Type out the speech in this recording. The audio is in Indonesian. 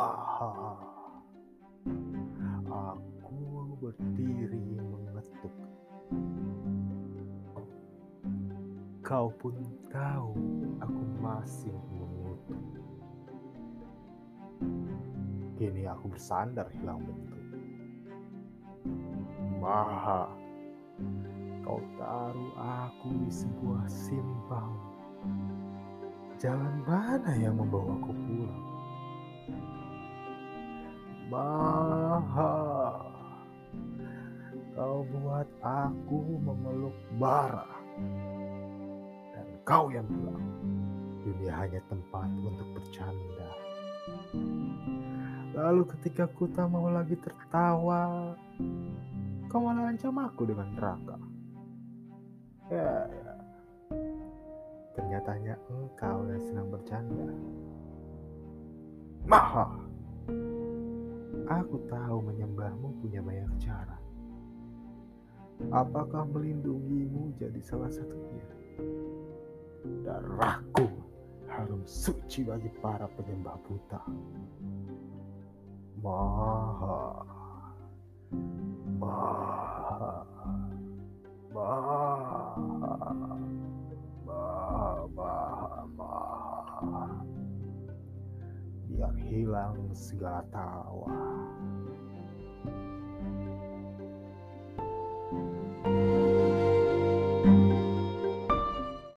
Maha. Aku berdiri mengetuk. Kau pun tahu aku masih mengutuk. Kini aku bersandar hilang bentuk. Maha, kau taruh aku di sebuah simpang. Jalan mana yang membawaku pulang? Maha, kau buat aku memeluk bara. Dan kau yang bilang, dunia hanya tempat untuk bercanda. Lalu ketika ku tak mau lagi tertawa, kau malah ancam aku dengan neraka. Ya, ya. Ternyata hanya engkau yang senang bercanda. Maha, aku tahu menyembahmu punya banyak cara. Apakah melindungimu jadi salah satunya? Darahku harum suci bagi para penyembah buta. Maha, maha, maha, maha, maha, maha. Biar hilang segala tawa.